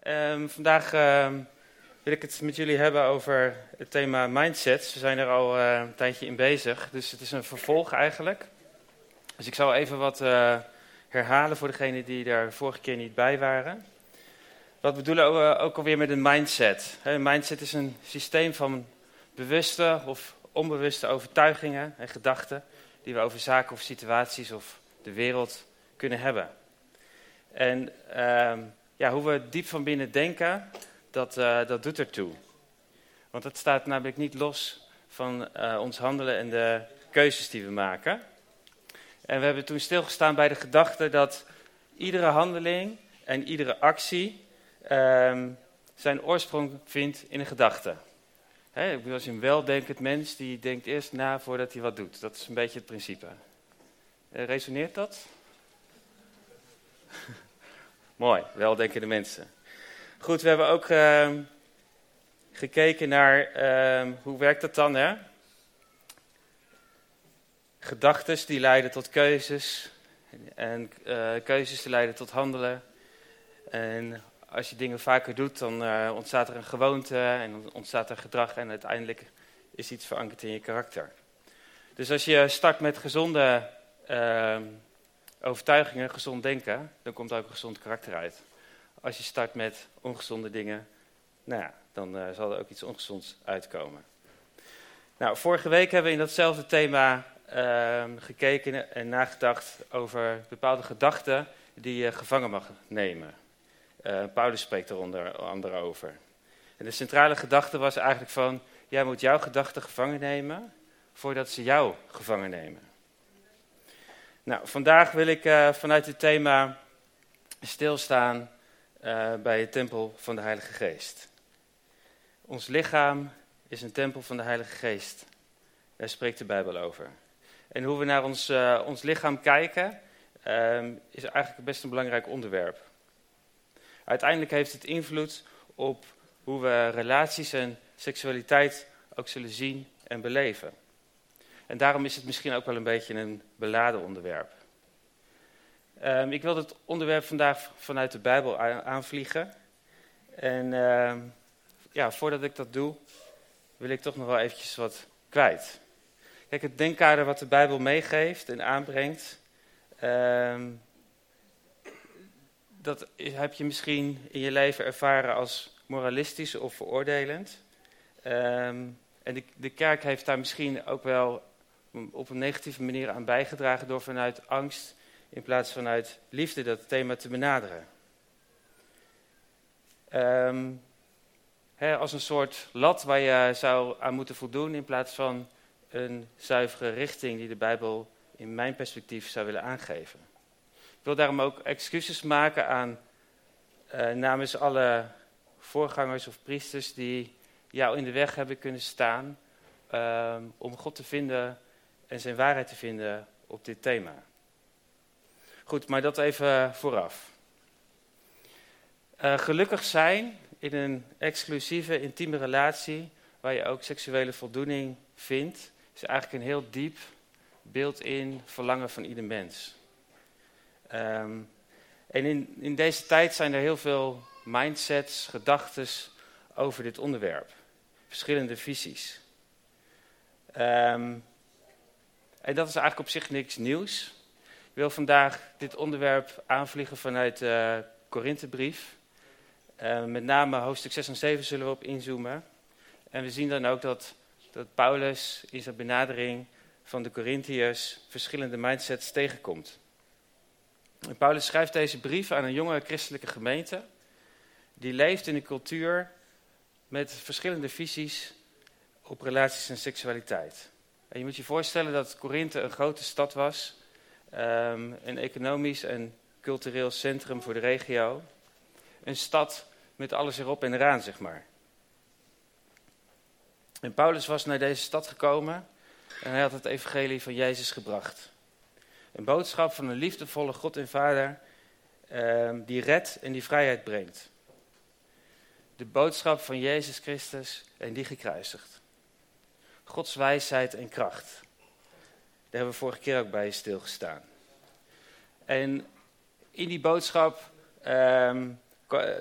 Ehm, vandaag ehm, wil ik het met jullie hebben over het thema mindsets. We zijn er al eh, een tijdje in bezig, dus het is een vervolg eigenlijk. Dus ik zal even wat eh, herhalen voor degenen die daar vorige keer niet bij waren. Wat bedoelen we ook alweer met een mindset? Een mindset is een systeem van bewuste of onbewuste overtuigingen en gedachten die we over zaken of situaties of de wereld kunnen hebben. En ehm, ja, hoe we diep van binnen denken, dat, uh, dat doet ertoe. Want het staat namelijk niet los van uh, ons handelen en de keuzes die we maken. En we hebben toen stilgestaan bij de gedachte dat iedere handeling en iedere actie um, zijn oorsprong vindt in een gedachte. Ik bedoel, als een weldenkend mens, die denkt eerst na voordat hij wat doet. Dat is een beetje het principe. Uh, resoneert dat? Mooi, weldenkende mensen. Goed, we hebben ook uh, gekeken naar uh, hoe werkt dat dan, hè? Gedachten die leiden tot keuzes en uh, keuzes die leiden tot handelen. En als je dingen vaker doet, dan uh, ontstaat er een gewoonte en ontstaat er gedrag en uiteindelijk is iets verankerd in je karakter. Dus als je start met gezonde uh, overtuigingen, gezond denken, dan komt er ook een gezond karakter uit. Als je start met ongezonde dingen, nou ja, dan uh, zal er ook iets ongezonds uitkomen. Nou, vorige week hebben we in datzelfde thema uh, gekeken en nagedacht over bepaalde gedachten die je gevangen mag nemen. Uh, Paulus spreekt er onder andere over. En de centrale gedachte was eigenlijk van, jij moet jouw gedachten gevangen nemen voordat ze jou gevangen nemen. Nou, vandaag wil ik uh, vanuit het thema stilstaan uh, bij het tempel van de Heilige Geest. Ons lichaam is een tempel van de Heilige Geest. Daar spreekt de Bijbel over. En hoe we naar ons, uh, ons lichaam kijken, is eigenlijk best een belangrijk onderwerp. Uiteindelijk heeft het invloed op hoe we relaties en seksualiteit ook zullen zien en beleven. En daarom is het misschien ook wel een beetje een beladen onderwerp. Um, ik wil het onderwerp vandaag vanuit de Bijbel aanvliegen. En uh, ja, voordat ik dat doe, wil ik toch nog wel eventjes wat kwijt. Kijk, het denkkader wat de Bijbel meegeeft en aanbrengt, um, dat heb je misschien in je leven ervaren als moralistisch of veroordelend. En de, de kerk heeft daar misschien ook wel op een negatieve manier aan bijgedragen door vanuit angst in plaats van vanuit liefde dat thema te benaderen. Um, als een soort lat waar je zou aan moeten voldoen in plaats van een zuivere richting die de Bijbel in mijn perspectief zou willen aangeven. Ik wil daarom ook excuses maken aan uh, namens alle voorgangers of priesters die jou in de weg hebben kunnen staan um, om God te vinden en zijn waarheid te vinden op dit thema. Goed, maar dat even vooraf. Uh, gelukkig zijn in een exclusieve, intieme relatie, waar je ook seksuele voldoening vindt, is eigenlijk een heel diep beeld-in verlangen van ieder mens. Um, en in, in deze tijd zijn er heel veel mindsets, gedachten over dit onderwerp. Verschillende visies. Um, en dat is eigenlijk op zich niks nieuws. Ik wil vandaag dit onderwerp aanvliegen vanuit de Korinthebrief. Uh, met name hoofdstuk 6 en 7 zullen we op inzoomen. En we zien dan ook dat, dat Paulus in zijn benadering van de Corinthiërs verschillende mindsets tegenkomt. En Paulus schrijft deze brief aan een jonge christelijke gemeente. Die leeft in een cultuur met verschillende visies op relaties en seksualiteit. En je moet je voorstellen dat Korinthe een grote stad was, um, een economisch en cultureel centrum voor de regio. Een stad met alles erop en eraan, zeg maar. En Paulus was naar deze stad gekomen en hij had het evangelie van Jezus gebracht. Een boodschap van een liefdevolle God en Vader um, die redt en die vrijheid brengt. De boodschap van Jezus Christus en die gekruisigd. Gods wijsheid en kracht. Daar hebben we vorige keer ook bij stilgestaan. En in die boodschap um,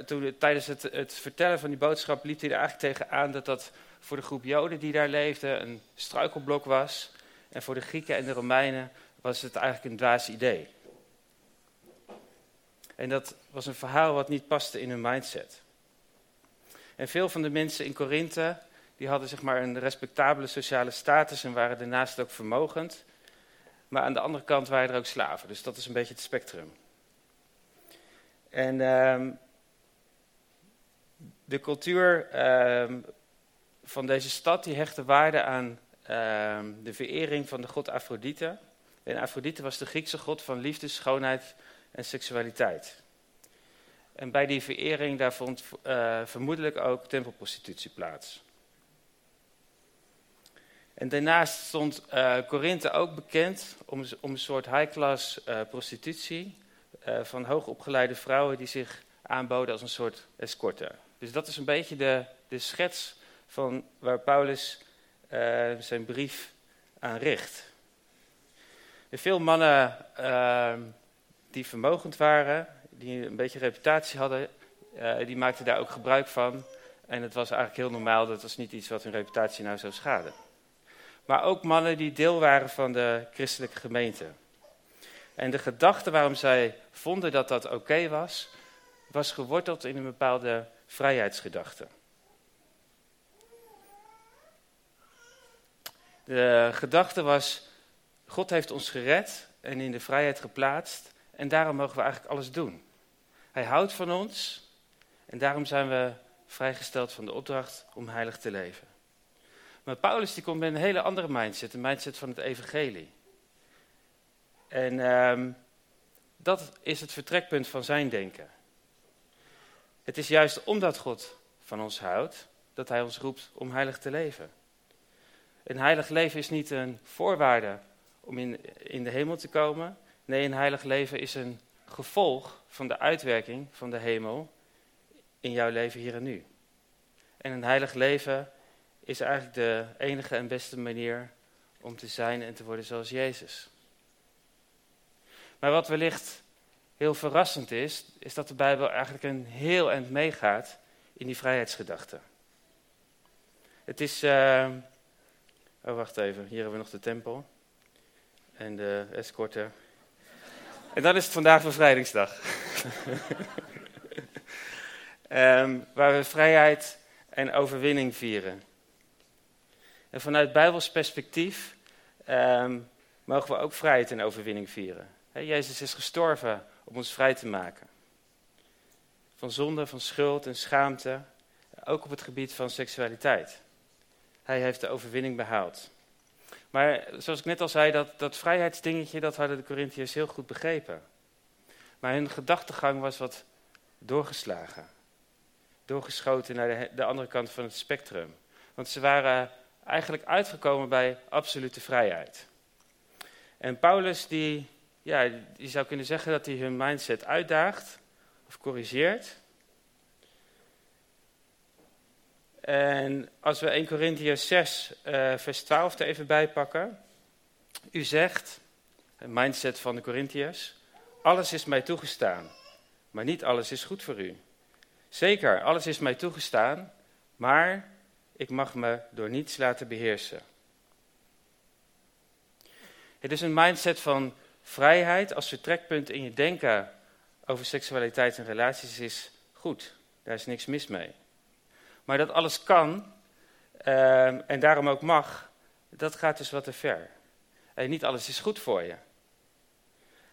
toen, tijdens het, het vertellen van die boodschap liep hij er eigenlijk tegenaan dat dat voor de groep Joden die daar leefde een struikelblok was. En voor de Grieken en de Romeinen was het eigenlijk een dwaas idee. En dat was een verhaal wat niet paste in hun mindset. En veel van de mensen in Korinthe, die hadden zeg maar een respectabele sociale status en waren daarnaast ook vermogend. Maar aan de andere kant waren er ook slaven, dus dat is een beetje het spectrum. En uh, de cultuur uh, van deze stad die hechtte waarde aan uh, de verering van de god Afrodite. En Afrodite was de Griekse god van liefde, schoonheid en seksualiteit. En bij die verering daar vond uh, vermoedelijk ook tempelprostitutie plaats. En daarnaast stond uh, Korinthe ook bekend om, een soort high-class uh, prostitutie van hoogopgeleide vrouwen die zich aanboden als een soort escorte. Dus dat is een beetje de, de schets van waar Paulus zijn brief aan richt. Veel mannen die vermogend waren, die een beetje reputatie hadden, die maakten daar ook gebruik van. En het was eigenlijk heel normaal, dat was niet iets wat hun reputatie nou zou schaden. Maar ook mannen die deel waren van de christelijke gemeente. En de gedachte waarom zij vonden dat dat oké was, was geworteld in een bepaalde vrijheidsgedachte. De gedachte was, God heeft ons gered en in de vrijheid geplaatst en daarom mogen we eigenlijk alles doen. Hij houdt van ons en daarom zijn we vrijgesteld van de opdracht om heilig te leven. Maar Paulus die komt met een hele andere mindset, een mindset van het evangelie. En um, dat is het vertrekpunt van zijn denken. Het is juist omdat God van ons houdt, dat hij ons roept om heilig te leven. Een heilig leven is niet een voorwaarde om in, in de hemel te komen. Nee, een heilig leven is een gevolg van de uitwerking van de hemel in jouw leven hier en nu. En een heilig leven is eigenlijk de enige en beste manier om te zijn en te worden zoals Jezus. Maar wat wellicht heel verrassend is, is dat de Bijbel eigenlijk een heel eind meegaat in die vrijheidsgedachte. Het is. Uh... oh, wacht even. Hier hebben we nog de tempel. En de escorte. En dan is het vandaag bevrijdingsdag. um, waar we vrijheid en overwinning vieren. En vanuit Bijbels perspectief um, mogen we ook vrijheid en overwinning vieren. Jezus is gestorven om ons vrij te maken. Van zonde, van schuld en schaamte. Ook op het gebied van seksualiteit. Hij heeft de overwinning behaald. Maar zoals ik net al zei, dat, dat vrijheidsdingetje, dat hadden de Corinthiërs heel goed begrepen. Maar hun gedachtegang was wat doorgeslagen. Doorgeschoten naar de andere kant van het spectrum. Want ze waren eigenlijk uitgekomen bij absolute vrijheid. En Paulus, die, ja, die zou kunnen zeggen dat hij hun mindset uitdaagt of corrigeert. En als we 1 Corinthians 6, uh, vers 12 er even bij pakken. U zegt, het mindset van de Corinthiërs, alles is mij toegestaan, maar niet alles is goed voor u. Zeker, alles is mij toegestaan, maar ik mag me door niets laten beheersen. Het is een mindset van vrijheid als vertrekpunt in je denken over seksualiteit en relaties is goed. Daar is niks mis mee. Maar dat alles kan uh, en daarom ook mag, dat gaat dus wat te ver. En niet alles is goed voor je.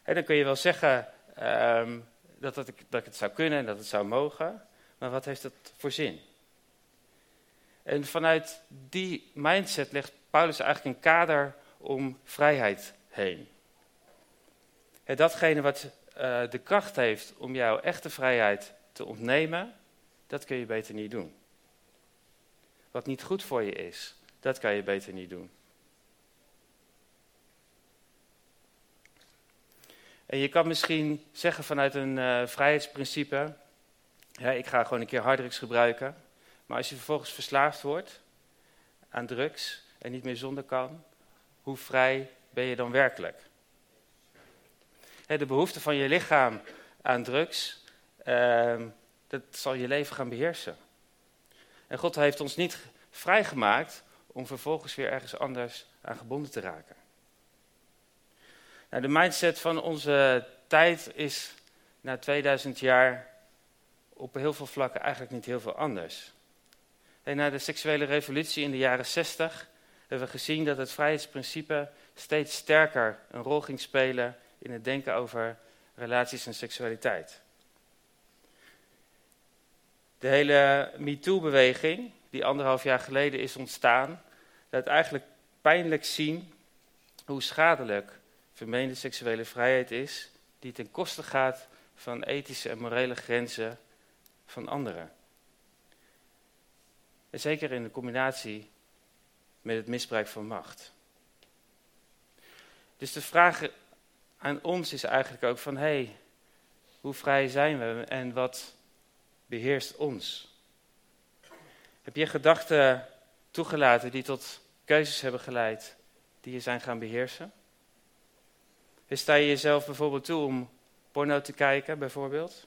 Dan kun je wel zeggen um, dat, dat, ik, dat ik het zou kunnen en dat het zou mogen, maar wat heeft dat voor zin? En vanuit die mindset legt Paulus eigenlijk een kader om vrijheid heen. En datgene wat uh, de kracht heeft om jouw echte vrijheid te ontnemen, dat kun je beter niet doen wat niet goed voor je is, dat kan je beter niet doen. En je kan misschien zeggen vanuit een uh, vrijheidsprincipe, ja, ik ga gewoon een keer harddrugs gebruiken. Maar als je vervolgens verslaafd wordt aan drugs en niet meer zonder kan, hoe vrij ben je dan werkelijk? de behoefte van je lichaam aan drugs, uh, dat zal je leven gaan beheersen. En God heeft ons niet vrijgemaakt om vervolgens weer ergens anders aan gebonden te raken. Nou, de mindset van onze tijd is na 2000 jaar op heel veel vlakken eigenlijk niet heel veel anders. En na de seksuele revolutie in de jaren 60 hebben we gezien dat het vrijheidsprincipe steeds sterker een rol ging spelen in het denken over relaties en seksualiteit. De hele MeToo-beweging, die anderhalf jaar geleden is ontstaan, laat eigenlijk pijnlijk zien hoe schadelijk vermeende seksuele vrijheid is, die ten koste gaat van ethische en morele grenzen van anderen. Zeker in de combinatie met het misbruik van macht. Dus de vraag aan ons is eigenlijk ook van, hé, hey, hoe vrij zijn we en wat beheerst ons? Heb je gedachten toegelaten die tot keuzes hebben geleid die je zijn gaan beheersen? Sta je jezelf bijvoorbeeld toe om porno te kijken, bijvoorbeeld?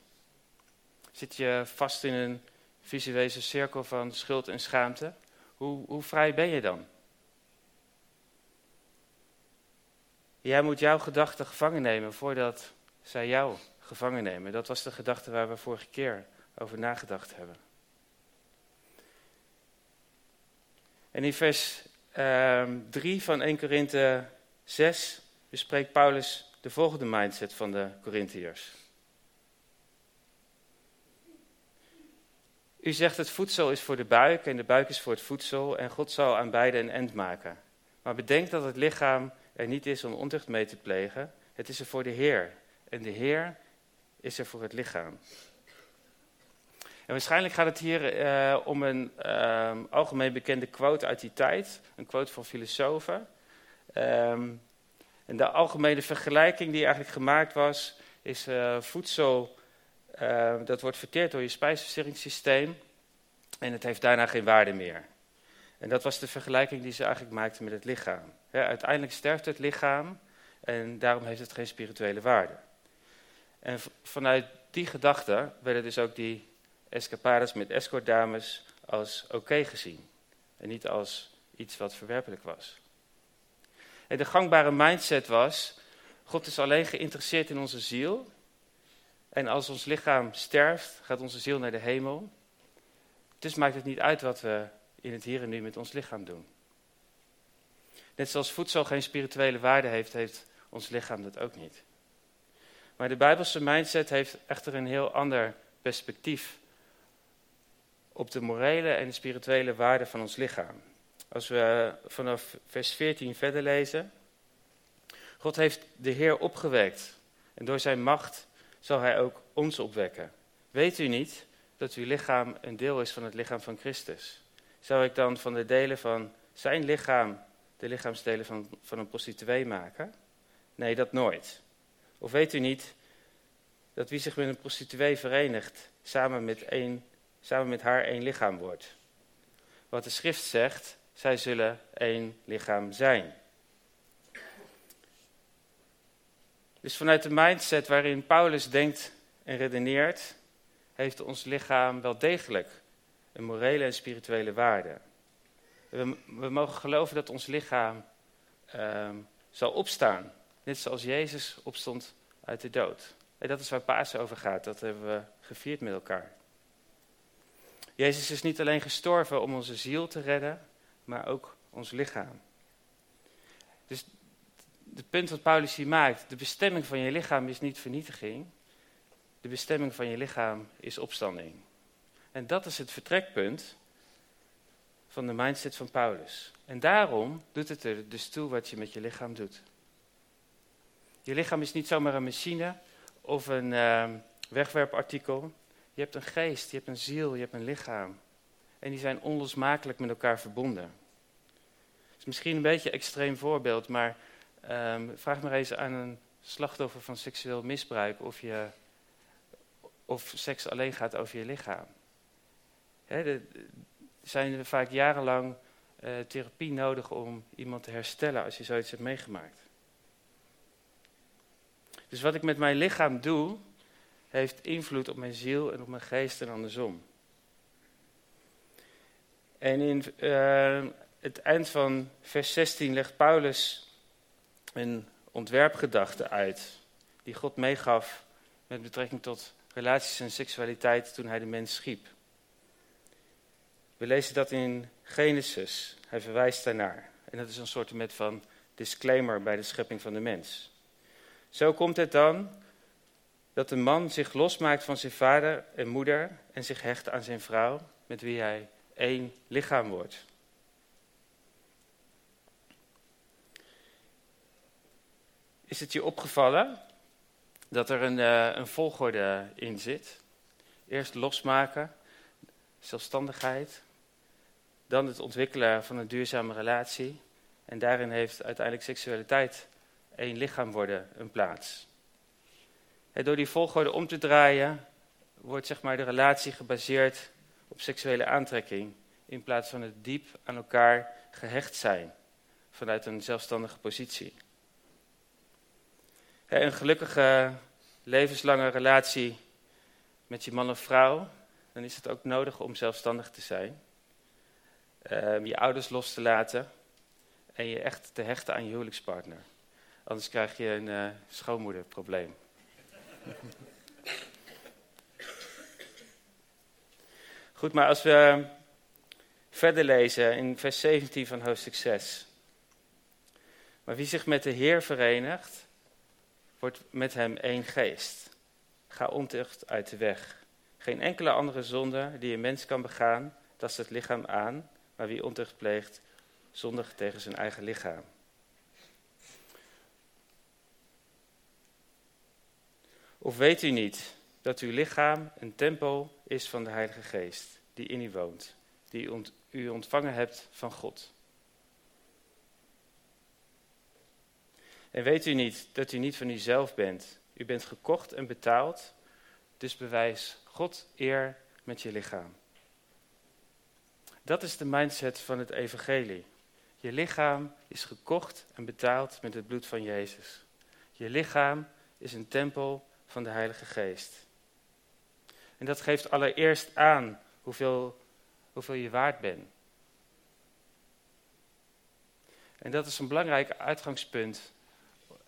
Zit je vast in een visuele cirkel van schuld en schaamte? Hoe, hoe vrij ben je dan? Jij moet jouw gedachten gevangen nemen voordat zij jou gevangen nemen. Dat was de gedachte waar we vorige keer over nagedacht hebben. En in vers uh, ehm, 3 van 1 Korinthe 6 bespreekt Paulus de volgende mindset van de Corinthiërs. U zegt het voedsel is voor de buik en de buik is voor het voedsel en God zal aan beide een end maken. Maar bedenk dat het lichaam er niet is om ontucht mee te plegen, het is er voor de Heer. En de Heer is er voor het lichaam. En waarschijnlijk gaat het hier uh, om een uh, algemeen bekende quote uit die tijd, een quote van filosofen. Um, en de algemene vergelijking die eigenlijk gemaakt was, is uh, voedsel, dat wordt verteerd door je spijsverteringssysteem en het heeft daarna geen waarde meer. En dat was de vergelijking die ze eigenlijk maakten met het lichaam. uiteindelijk sterft het lichaam en daarom heeft het geen spirituele waarde. En vanuit die gedachte werden dus ook die escapades met escortdames als oké gezien. En niet als iets wat verwerpelijk was. En de gangbare mindset was, God is alleen geïnteresseerd in onze ziel. En als ons lichaam sterft, gaat onze ziel naar de hemel. Dus maakt het niet uit wat we in het hier en nu met ons lichaam doen. Net zoals voedsel geen spirituele waarde heeft, heeft ons lichaam dat ook niet. Maar de Bijbelse mindset heeft echter een heel ander perspectief op de morele en de spirituele waarde van ons lichaam. Als we vanaf vers 14 verder lezen. God heeft de Heer opgewekt en door zijn macht zal hij ook ons opwekken. Weet u niet dat uw lichaam een deel is van het lichaam van Christus? Zou ik dan van de delen van zijn lichaam de lichaamsdelen van, van een prostituee maken? Nee, dat nooit. Of weet u niet dat wie zich met een prostituee verenigt, samen met, een, samen met haar één lichaam wordt? Wat de schrift zegt, zij zullen één lichaam zijn. Dus vanuit de mindset waarin Paulus denkt en redeneert, heeft ons lichaam wel degelijk een morele en spirituele waarde. We, we mogen geloven dat ons lichaam uh, zal opstaan, net zoals Jezus opstond uit de dood. En dat is waar Pasen over gaat, dat hebben we gevierd met elkaar. Jezus is niet alleen gestorven om onze ziel te redden, maar ook ons lichaam. Dus het punt wat Paulus hier maakt, de bestemming van je lichaam is niet vernietiging, de bestemming van je lichaam is opstanding. En dat is het vertrekpunt van de mindset van Paulus. En daarom doet het er dus toe wat je met je lichaam doet. Je lichaam is niet zomaar een machine of een uh, wegwerpartikel. Je hebt een geest, je hebt een ziel, je hebt een lichaam. En die zijn onlosmakelijk met elkaar verbonden. Het is misschien een beetje een extreem voorbeeld, maar um, vraag maar eens aan een slachtoffer van seksueel misbruik of, je, of seks alleen gaat over je lichaam. er zijn vaak jarenlang uh, therapie nodig om iemand te herstellen als je zoiets hebt meegemaakt. Dus wat ik met mijn lichaam doe, heeft invloed op mijn ziel en op mijn geest en andersom. En in uh, het eind van vers 16 legt Paulus een ontwerpgedachte uit die God meegaf met betrekking tot relaties en seksualiteit toen hij de mens schiep. We lezen dat in Genesis. Hij verwijst daarnaar. En dat is een soort van disclaimer bij de schepping van de mens. Zo komt het dan dat de man zich losmaakt van zijn vader en moeder en zich hecht aan zijn vrouw, met wie hij één lichaam wordt. Is het je opgevallen dat er een, uh, een volgorde in zit? Eerst losmaken, zelfstandigheid, dan het ontwikkelen van een duurzame relatie. En daarin heeft uiteindelijk seksualiteit, één lichaam worden, een plaats. En door die volgorde om te draaien, wordt zeg maar, de relatie gebaseerd op seksuele aantrekking. In plaats van het diep aan elkaar gehecht zijn vanuit een zelfstandige positie. Een gelukkige levenslange relatie met je man of vrouw, dan is het ook nodig om zelfstandig te zijn. Um, je ouders los te laten en je echt te hechten aan je huwelijkspartner. Anders krijg je een uh, schoonmoederprobleem. Goed, maar als we verder lezen in vers 17 van hoofdstuk 6. Maar wie zich met de Heer verenigt, wordt met hem één geest. Ga ontucht uit de weg. Geen enkele andere zonde die een mens kan begaan, tast het lichaam aan, maar wie ontucht pleegt, zondigt tegen zijn eigen lichaam. Of weet u niet dat uw lichaam een tempel is van de Heilige Geest, die in u woont, die u ontvangen hebt van God? En weet u niet dat u niet van uzelf bent? U bent gekocht en betaald, dus bewijs God eer met je lichaam. Dat is de mindset van het evangelie. Je lichaam is gekocht en betaald met het bloed van Jezus. Je lichaam is een tempel van de Heilige Geest. En dat geeft allereerst aan hoeveel, hoeveel je waard bent. En dat is een belangrijk uitgangspunt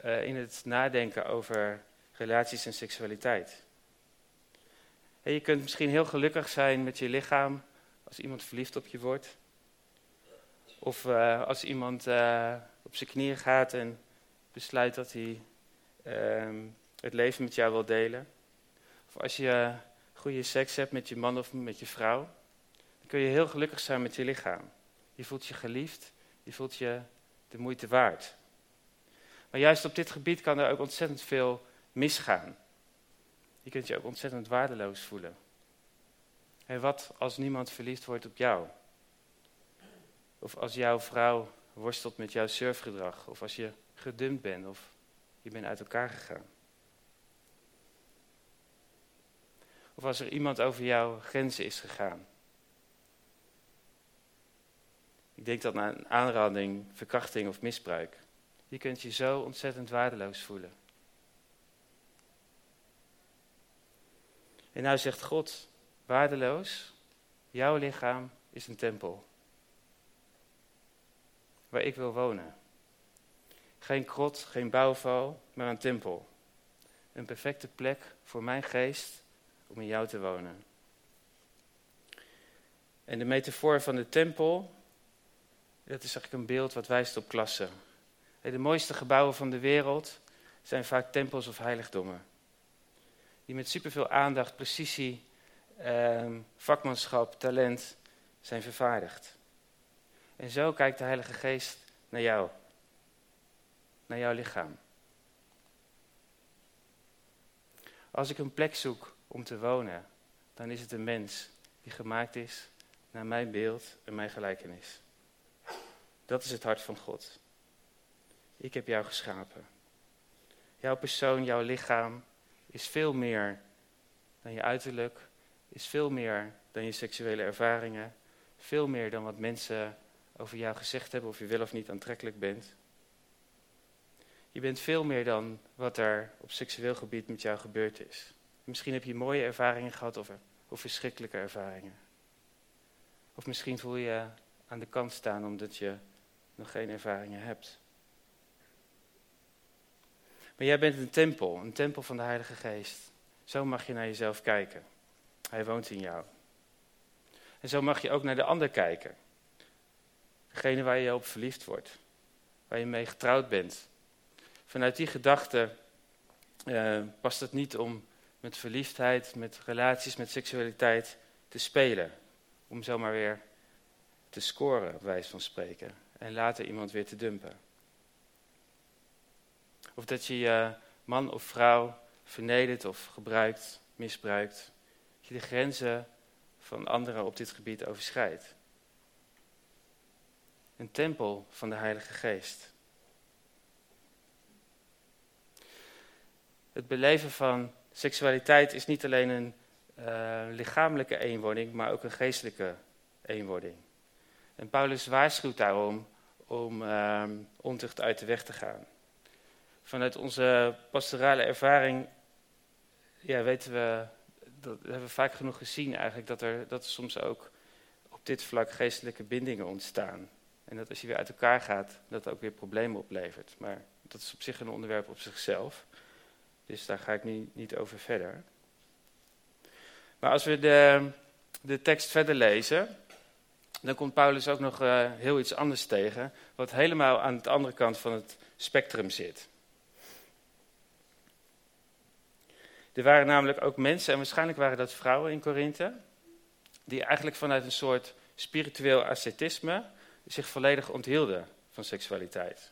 uh, in het nadenken over relaties en seksualiteit. En je kunt misschien heel gelukkig zijn met je lichaam als iemand verliefd op je wordt. Of uh, als iemand uh, op zijn knieën gaat en besluit dat hij uh, het leven met jou wil delen. Of als je goede seks hebt met je man of met je vrouw. Dan kun je heel gelukkig zijn met je lichaam. Je voelt je geliefd, je voelt je de moeite waard. Maar juist op dit gebied kan er ook ontzettend veel misgaan. Je kunt je ook ontzettend waardeloos voelen. En wat als niemand verliefd wordt op jou? Of als jouw vrouw worstelt met jouw surfgedrag? Of als je gedumpt bent of je bent uit elkaar gegaan? Of als er iemand over jouw grenzen is gegaan? Ik denk dat aan aanranding, verkrachting of misbruik. Je kunt je zo ontzettend waardeloos voelen. En nou zegt God, waardeloos, jouw lichaam is een tempel. Waar ik wil wonen. Geen krot, geen bouwval, maar een tempel. Een perfecte plek voor mijn geest om in jou te wonen. En de metafoor van de tempel, dat is eigenlijk een beeld wat wijst op klasse. De mooiste gebouwen van de wereld zijn vaak tempels of heiligdommen. Die met superveel aandacht, precisie, eh, vakmanschap, talent zijn vervaardigd. En zo kijkt de Heilige Geest naar jou, naar jouw lichaam. Als ik een plek zoek om te wonen, dan is het een mens die gemaakt is naar mijn beeld en mijn gelijkenis. Dat is het hart van God. Ik heb jou geschapen. Jouw persoon, jouw lichaam is veel meer dan je uiterlijk, is veel meer dan je seksuele ervaringen, veel meer dan wat mensen over jou gezegd hebben of je wel of niet aantrekkelijk bent. Je bent veel meer dan wat er op seksueel gebied met jou gebeurd is. Misschien heb je mooie ervaringen gehad of, of verschrikkelijke ervaringen. Of misschien voel je je aan de kant staan omdat je nog geen ervaringen hebt. Maar jij bent een tempel, een tempel van de Heilige Geest. Zo mag je naar jezelf kijken. Hij woont in jou. En zo mag je ook naar de ander kijken. Degene waar je op verliefd wordt. Waar je mee getrouwd bent. Vanuit die gedachte uh, past het niet om met verliefdheid, met relaties, met seksualiteit te spelen. Om zomaar weer te scoren, wijs van spreken. En later iemand weer te dumpen. Of dat je je man of vrouw vernedert of gebruikt, misbruikt. Dat je de grenzen van anderen op dit gebied overschrijdt. Een tempel van de Heilige Geest. Het beleven van seksualiteit is niet alleen een uh, lichamelijke eenwording, maar ook een geestelijke eenwording. En Paulus waarschuwt daarom om uh, ontucht uit de weg te gaan. Vanuit onze pastorale ervaring ja, weten we, dat hebben we vaak genoeg gezien eigenlijk, dat er, dat soms ook op dit vlak geestelijke bindingen ontstaan. En dat als je weer uit elkaar gaat, dat ook weer problemen oplevert. Maar dat is op zich een onderwerp op zichzelf. Dus daar ga ik nu niet over verder. Maar als we de, de tekst verder lezen, dan komt Paulus ook nog uh, heel iets anders tegen, wat helemaal aan de andere kant van het spectrum zit. Er waren namelijk ook mensen, en waarschijnlijk waren dat vrouwen in Korinthe, die eigenlijk vanuit een soort spiritueel ascetisme zich volledig onthielden van seksualiteit.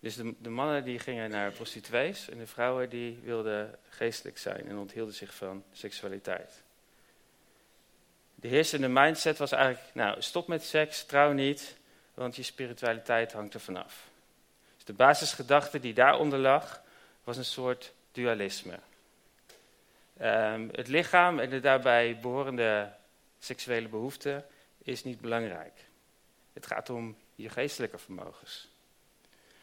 Dus de, de, mannen die gingen naar prostituees en de vrouwen die wilden geestelijk zijn en onthielden zich van seksualiteit. De heersende mindset was eigenlijk, nou stop met seks, trouw niet, want je spiritualiteit hangt er vanaf. Dus de basisgedachte die daaronder lag, was een soort dualisme. Um, het lichaam en de daarbij behorende seksuele behoeften is niet belangrijk. Het gaat om je geestelijke vermogens.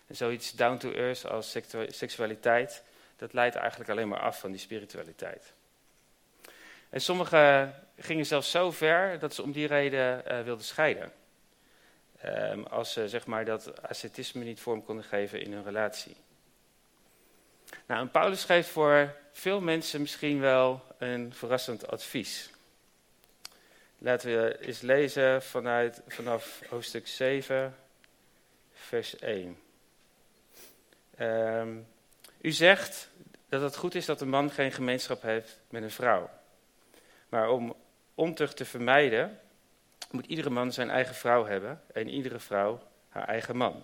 En zoiets down to earth als seksualiteit, dat leidt eigenlijk alleen maar af van die spiritualiteit. En sommigen gingen zelfs zo ver dat ze om die reden uh, wilden scheiden. Um, als ze zeg maar, dat ascetisme niet vorm konden geven in hun relatie. Nou, Paulus geeft voor veel mensen misschien wel een verrassend advies. Laten we eens lezen vanuit, vanaf hoofdstuk 7, vers 1. Um, u zegt dat het goed is dat een man geen gemeenschap heeft met een vrouw. Maar om ontucht te vermijden, moet iedere man zijn eigen vrouw hebben en iedere vrouw haar eigen man.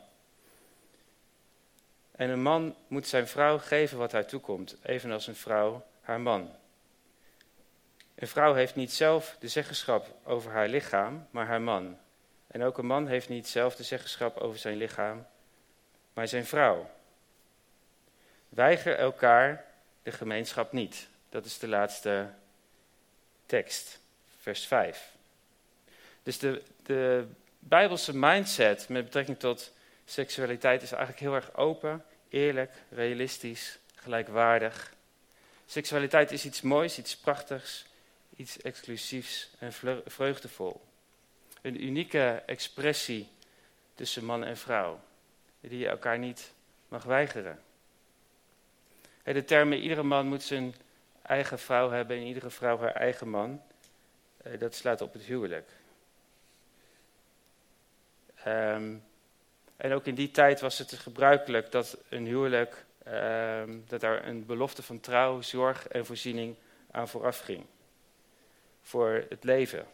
En een man moet zijn vrouw geven wat haar toekomt, evenals een vrouw haar man. Een vrouw heeft niet zelf de zeggenschap over haar lichaam, maar haar man. En ook een man heeft niet zelf de zeggenschap over zijn lichaam, maar zijn vrouw. Weiger elkaar de gemeenschap niet. Dat is de laatste tekst, vers 5. Dus de, de Bijbelse mindset met betrekking tot seksualiteit is eigenlijk heel erg open, eerlijk, realistisch, gelijkwaardig. Seksualiteit is iets moois, iets prachtigs, iets exclusiefs en vreugdevol. Een unieke expressie tussen man en vrouw, die je elkaar niet mag weigeren. De termen iedere man moet zijn eigen vrouw hebben en iedere vrouw haar eigen man, eh, dat slaat op het huwelijk. Um, en ook in die tijd was het gebruikelijk dat een huwelijk, um, dat daar een belofte van trouw, zorg en voorziening aan vooraf ging. Voor het leven.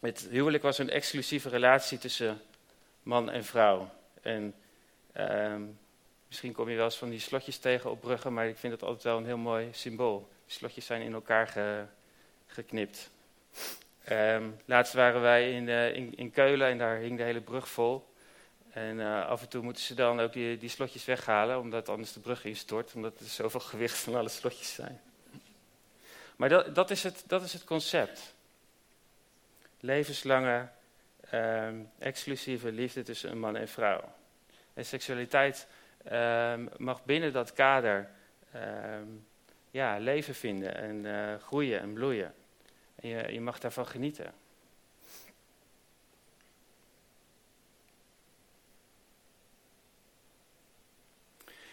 Het huwelijk was een exclusieve relatie tussen man en vrouw. En um, misschien kom je wel eens van die slotjes tegen op bruggen, maar ik vind het altijd wel een heel mooi symbool. Die slotjes zijn in elkaar ge, geknipt. Um, laatst waren wij in, uh, in, in, Keulen en daar hing de hele brug vol. En uh, af en toe moeten ze dan ook die, die slotjes weghalen, omdat anders de brug instort, omdat er zoveel gewicht van alle slotjes zijn. Maar dat, dat, is, het, dat is het concept. Levenslange, um, exclusieve liefde tussen een man en vrouw. En seksualiteit um, mag binnen dat kader ehm, ja, leven vinden en eh, groeien en bloeien. Je, je mag daarvan genieten.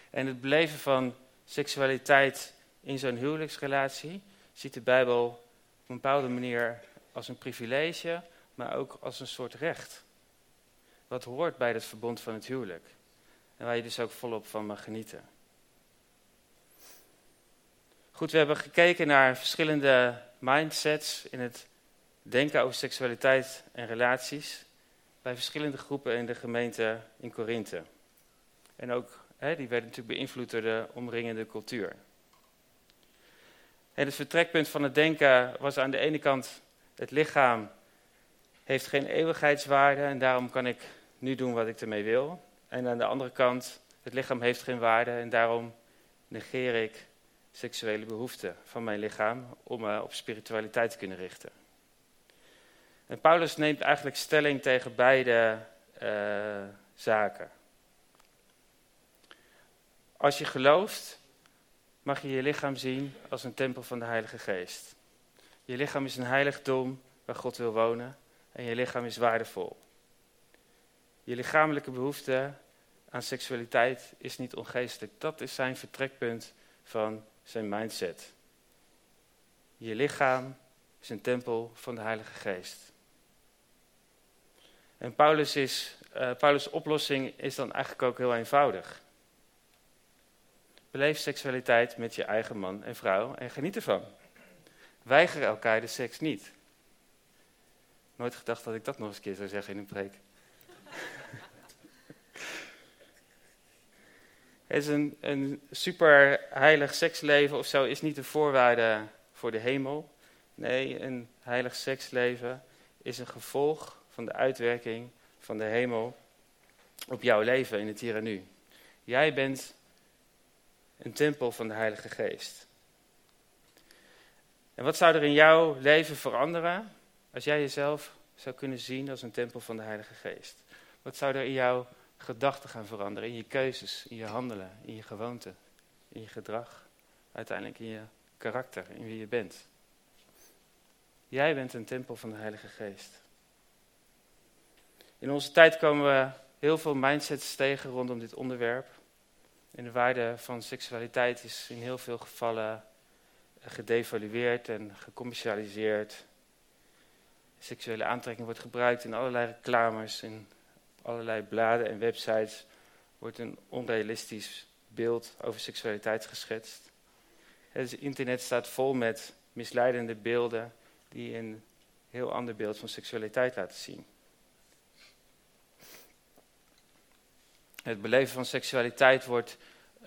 En het beleven van seksualiteit in zo'n huwelijksrelatie ziet de Bijbel op een bepaalde manier als een privilege, maar ook als een soort recht. Wat hoort bij het verbond van het huwelijk. En waar je dus ook volop van mag genieten. Goed, we hebben gekeken naar verschillende mindsets in het denken over seksualiteit en relaties bij verschillende groepen in de gemeente in Korinthe. En ook, hè, die werden natuurlijk beïnvloed door de omringende cultuur. En het vertrekpunt van het denken was aan de ene kant het lichaam heeft geen eeuwigheidswaarde en daarom kan ik nu doen wat ik ermee wil. En aan de andere kant, het lichaam heeft geen waarde en daarom negeer ik seksuele behoeften van mijn lichaam om me op spiritualiteit te kunnen richten. En Paulus neemt eigenlijk stelling tegen beide uh, zaken. Als je gelooft, mag je je lichaam zien als een tempel van de Heilige Geest. Je lichaam is een heiligdom waar God wil wonen en je lichaam is waardevol. Je lichamelijke behoefte aan seksualiteit is niet ongeestelijk. Dat is zijn vertrekpunt van zijn mindset. Je lichaam is een tempel van de Heilige Geest. En Paulus, is, uh, Paulus' oplossing is dan eigenlijk ook heel eenvoudig. Beleef seksualiteit met je eigen man en vrouw en geniet ervan. Weiger elkaar de seks niet. Nooit gedacht dat ik dat nog eens een keer zou zeggen in een preek. Is een, een super heilig seksleven of zo is niet een voorwaarde voor de hemel. Nee, een heilig seksleven is een gevolg van de uitwerking van de hemel op jouw leven in het hier en nu. Jij bent een tempel van de Heilige Geest. En wat zou er in jouw leven veranderen als jij jezelf zou kunnen zien als een tempel van de Heilige Geest? Wat zou er in jouw gedachten gaan veranderen, in je keuzes, in je handelen, in je gewoonten, in je gedrag, uiteindelijk in je karakter, in wie je bent? Jij bent een tempel van de Heilige Geest. In onze tijd komen we heel veel mindsets tegen rondom dit onderwerp. En de waarde van seksualiteit is in heel veel gevallen gedevalueerd en gecommercialiseerd. Seksuele aantrekking wordt gebruikt in allerlei reclames, allerlei bladen en websites wordt een onrealistisch beeld over seksualiteit geschetst. Het internet staat vol met misleidende beelden die een heel ander beeld van seksualiteit laten zien. Het beleven van seksualiteit wordt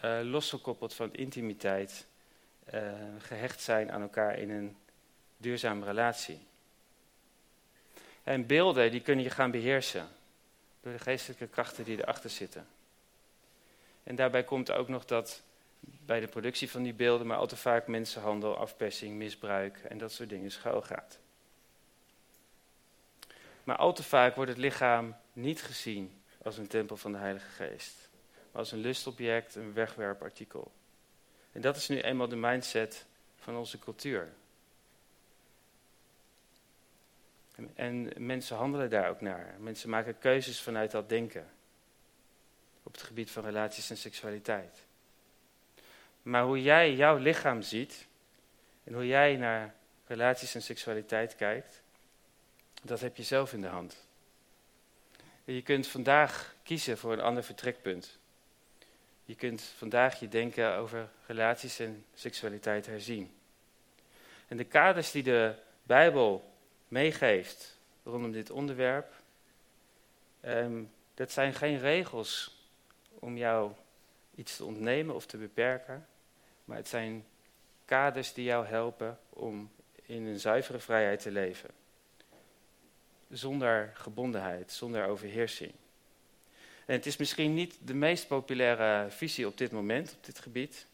uh, losgekoppeld van intimiteit, uh, gehecht zijn aan elkaar in een duurzame relatie. En beelden die kunnen je gaan beheersen door de geestelijke krachten die erachter zitten. En daarbij komt ook nog dat bij de productie van die beelden maar al te vaak mensenhandel, afpersing, misbruik en dat soort dingen schuil gaat. Maar al te vaak wordt het lichaam niet gezien als een tempel van de Heilige Geest, maar als een lustobject, een wegwerpartikel. En dat is nu eenmaal de mindset van onze cultuur. En mensen handelen daar ook naar. Mensen maken keuzes vanuit dat denken. Op het gebied van relaties en seksualiteit. Maar hoe jij jouw lichaam ziet en hoe jij naar relaties en seksualiteit kijkt, dat heb je zelf in de hand. je kunt vandaag kiezen voor een ander vertrekpunt. Je kunt vandaag je denken over relaties en seksualiteit herzien. En de kaders die de Bijbel meegeeft rondom dit onderwerp, um, dat zijn geen regels om jou iets te ontnemen of te beperken, maar het zijn kaders die jou helpen om in een zuivere vrijheid te leven. Zonder gebondenheid, zonder overheersing. En het is misschien niet de meest populaire visie op dit moment, op dit gebied.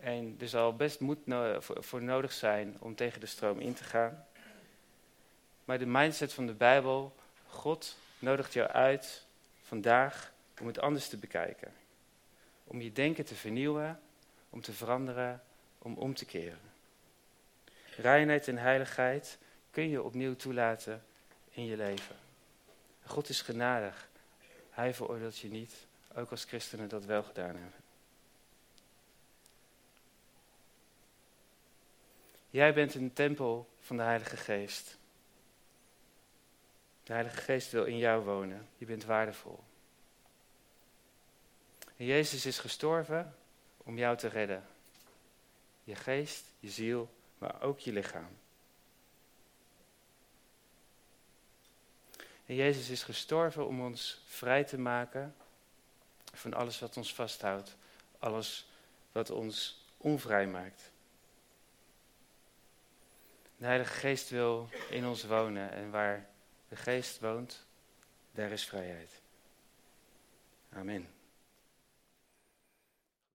En er zal best moed voor nodig zijn om tegen de stroom in te gaan. Maar de mindset van de Bijbel, God nodigt jou uit vandaag om het anders te bekijken. Om je denken te vernieuwen, om te veranderen, om om te keren. Reinheid en heiligheid kun je opnieuw toelaten in je leven. God is genadig. Hij veroordeelt je niet, ook als christenen dat wel gedaan hebben. Jij bent een tempel van de Heilige Geest. De Heilige Geest wil in jou wonen. Je bent waardevol. En Jezus is gestorven om jou te redden. Je geest, je ziel, maar ook je lichaam. En Jezus is gestorven om ons vrij te maken van alles wat ons vasthoudt, alles wat ons onvrij maakt. De Heilige Geest wil in ons wonen en waar de Geest woont, daar is vrijheid. Amen.